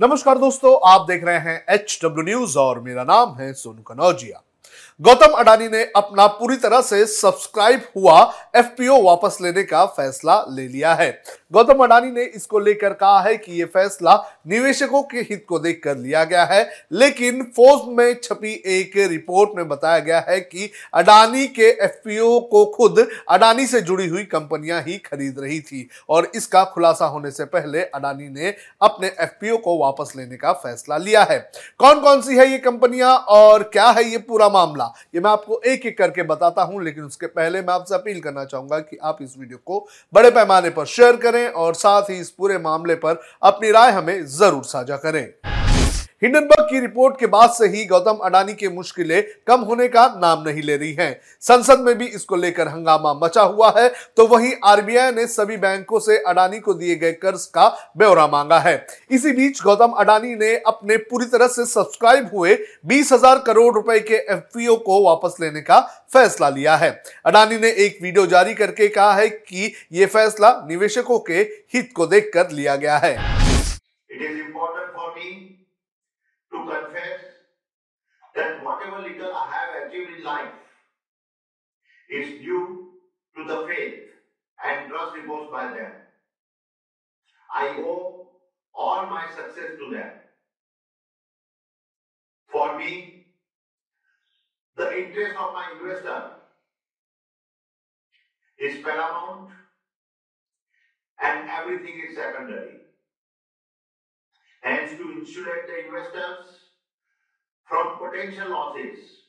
नमस्कार दोस्तों, आप देख रहे हैं एच डब्ल्यू न्यूज़ और मेरा नाम है सोनू कनौजिया। गौतम अडानी ने अपना पूरी तरह से सब्सक्राइब हुआ एफपीओ वापस लेने का फैसला ले लिया है। गौतम अडानी ने इसको लेकर कहा है कि यह फैसला निवेशकों के हित को देखकर लिया गया है। लेकिन फोर्स में छपी एक रिपोर्ट में बताया गया है कि अडानी के एफपीओ को खुद अडानी से जुड़ी हुई कंपनियाँ ही खरीद रही थी और इसका खुलासा होने से पहले अडानी ने अपने एफपीओ को वापस लेने का फैसला लिया है। कौन कौन सी है ये कंपनियाँ और क्या है ये पूरा मामला? ये मैं आपको एक एक करके बताता हूँ, लेकिन उसके पहले मैं आपसे अपील करना चाहूँगा कि आप इस वीडियो को बड़े पैमाने पर शेयर करें और साथ ही इस पूरे मामले पर अपनी राय हमें ज़रूर साझा करें। हिंडनबर्ग की रिपोर्ट के बाद से ही गौतम अडानी की मुश्किलें कम होने का नाम नहीं ले रही हैं। संसद में भी इसको लेकर हंगामा मचा हुआ है तो वहीं आरबीआई ने सभी बैंकों से अडानी को दिए गए कर्ज का ब्यौरा मांगा है। इसी बीच गौतम अडानी ने अपने पूरी तरह से सब्सक्राइब हुए बीस हज़ार करोड़ रुपए के एफपीओ को वापस लेने का फैसला लिया है। अडानी ने एक वीडियो जारी करके कहा है कि यह फैसला निवेशकों के हित को देखकर लिया गया है। Is due to the faith and trust reposed by them. I owe all my success to them. For me, the interest of my investor is paramount and everything is secondary. Hence, to insulate the investors from potential losses,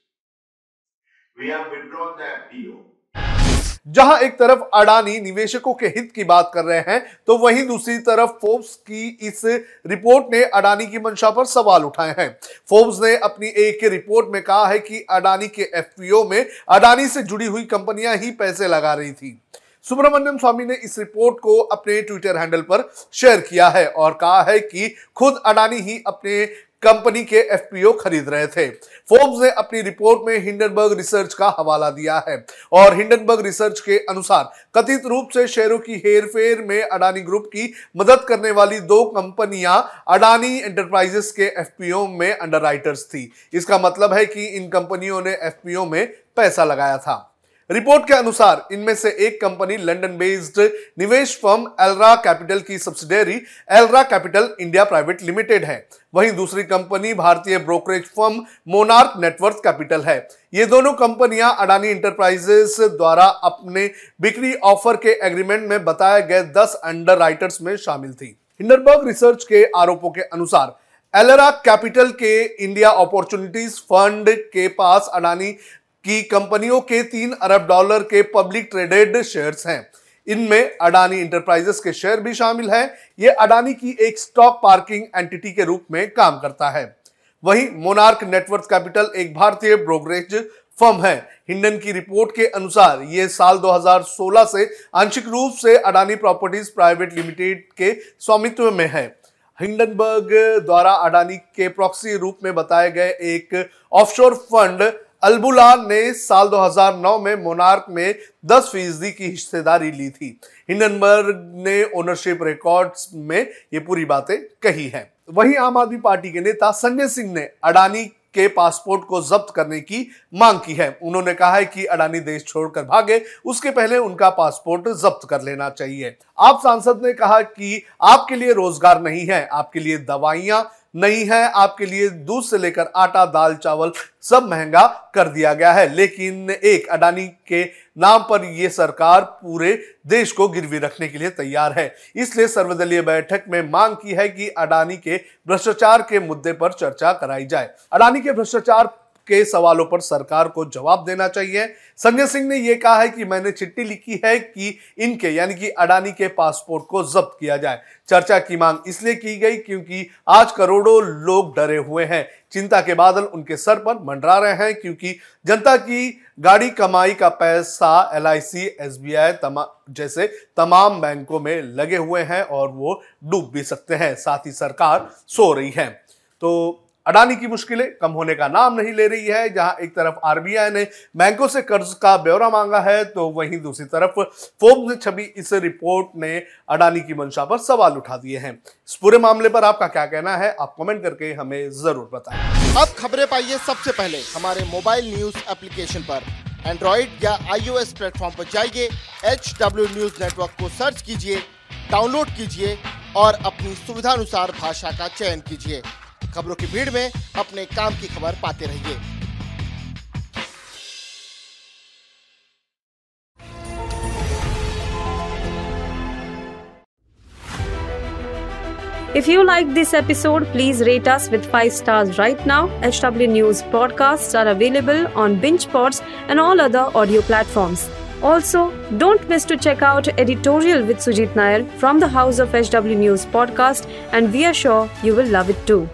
जहाँ एक तरफ़ अडानी निवेशकों के हित की बात कर रहे हैं तो वहीं दूसरी तरफ़ फोर्ब्स की इस रिपोर्ट ने अडानी की मंशा पर सवाल उठाए हैं। फोर्ब्स ने अपनी एक रिपोर्ट में कहा है कि अडानी के एफपीओ में अडानी से जुड़ी हुई कंपनियाँ ही पैसे लगा रही थी। सुब्रमण्यम स्वामी ने इस रिपोर्ट को अपने ट्विटर हैंडल पर शेयर किया है और कहा है कि खुद अडानी ही अपने कंपनी के एफपीओ खरीद रहे थे। फोर्ब्स ने अपनी रिपोर्ट में हिंडनबर्ग रिसर्च का हवाला दिया है और हिंडनबर्ग रिसर्च के अनुसार कथित रूप से शेयरों की हेरफेर में अडानी ग्रुप की मदद करने वाली दो कंपनियाँ अडानी एंटरप्राइजेस के एफपीओ में अंडरराइटर्स थी। इसका मतलब है कि इन कंपनियों ने एफपीओ में पैसा लगाया था। रिपोर्ट के अनुसार इनमें से एक कंपनी लंदन बेस्ड निवेश फर्म एलरा कैपिटल की subsidiary Elara Capital India private limited है। वहीं दूसरी कंपनी भारतीय brokerage firm Monarch network capital है। ये दोनों कंपनियाँ अडानी इंटरप्राइजेस द्वारा अपने बिक्री ऑफ़र के एग्रीमेंट में बताए गए 10 अंडर में शामिल थी। हिंडनबर्ग रिसर्च के आरोपों के अनुसार एलरा कैपिटल के इंडिया अपॉर्चुनिटीज़ फंड के पास अडानी की कंपनियों के तीन अरब डॉलर के पब्लिक ट्रेडेड शेयर्स हैं। इनमें अडानी इंटरप्राइजेस के शेयर भी शामिल हैं। ये अडानी की एक स्टॉक पार्किंग एंटिटी के रूप में काम करता है। वहीं मोनार्क नेटवर्क कैपिटल एक भारतीय ब्रोकरेज फर्म है। हिंडन की रिपोर्ट के अनुसार ये साल 2016 से आंशिक रूप से अडानी प्रॉपर्टीज़ प्राइवेट लिमिटेड के स्वामित्व में है। हिंडनबर्ग द्वारा अडानी के प्रॉक्सी रूप में बताए गए एक ऑफशोर फंड अल्बुला ने साल 2009 में मोनार्क में 10 फ़ीसदी की हिस्सेदारी ली थी। हिंडनबर्ग ने ओनरशिप रिकॉर्ड्स में ये पूरी बातें कही हैं। वहीं आम आदमी पार्टी के नेता संजय सिंह ने अडानी के पासपोर्ट को जब्त करने की मांग की है। उन्होंने कहा है कि अडानी देश छोड़कर भागे, उसके पहले उनका पासपोर्ट जब्त कर लेना चाहिए। आप सांसद ने कहा कि आपके लिए रोज़गार नहीं है, आपके लिए दवाइयाँ नहीं है। आपके लिए दूध से लेकर आटा, दाल, चावल सब महँगा कर दिया गया है। लेकिन एक अडानी के नाम पर यह सरकार पूरे देश को गिरवी रखने के लिए तैयार है। इसलिए सर्वदलीय बैठक में मांग की है कि अडानी के भ्रष्टाचार के मुद्दे पर चर्चा कराई जाए। अडानी के भ्रष्टाचार के सवालों पर सरकार को जवाब देना चाहिए। संजय सिंह ने यह कहा है कि मैंने चिट्ठी लिखी है कि इनके, यानी कि अडानी के पासपोर्ट को जब्त किया जाए। चर्चा की मांग इसलिए की गई क्योंकि आज करोड़ों लोग डरे हुए हैं। चिंता के बादल उनके सर पर मंडरा रहे हैं क्योंकि जनता की गाड़ी कमाई का पैसा L I C, S B I जैसे तमाम बैंकों में लगे हुए हैं और वो डूब भी सकते हैं। साथ ही सरकार सो रही है। तो अडानी की मुश्किलें कम होने का नाम नहीं ले रही है, जहाँ एक तरफ़ आरबीआई ने बैंकों से कर्ज का ब्यौरा मांगा है तो वहीं दूसरी तरफ़ फोर्ब्स में छवि इस रिपोर्ट ने अडानी की मंशा पर सवाल उठा दिए हैं। इस पूरे मामले पर आपका क्या कहना है, आप कमेंट करके हमें ज़रूर बताएँ। अब खबरें पाइए सबसे पहले, हमारे मोबाइल न्यूज़ एप्लीकेशन पर। एंड्रॉइड या आईओएस प्लेटफॉर्म पर जाइए एच डब्ल्यू न्यूज़ नेटवर्क को सर्च कीजिए, डाउनलोड कीजिए और अपनी सुविधानुसार भाषा का चयन कीजिए। खबरों की भीड़ में अपने काम की खबर पाते रहिए If you like this episode, please rate us with 5 stars right now. HW News podcasts are available on BingePods and all other audio platforms. Also, don't miss to check out editorial with Sujit Nair from the House of HW News podcast and we are sure you will love it too.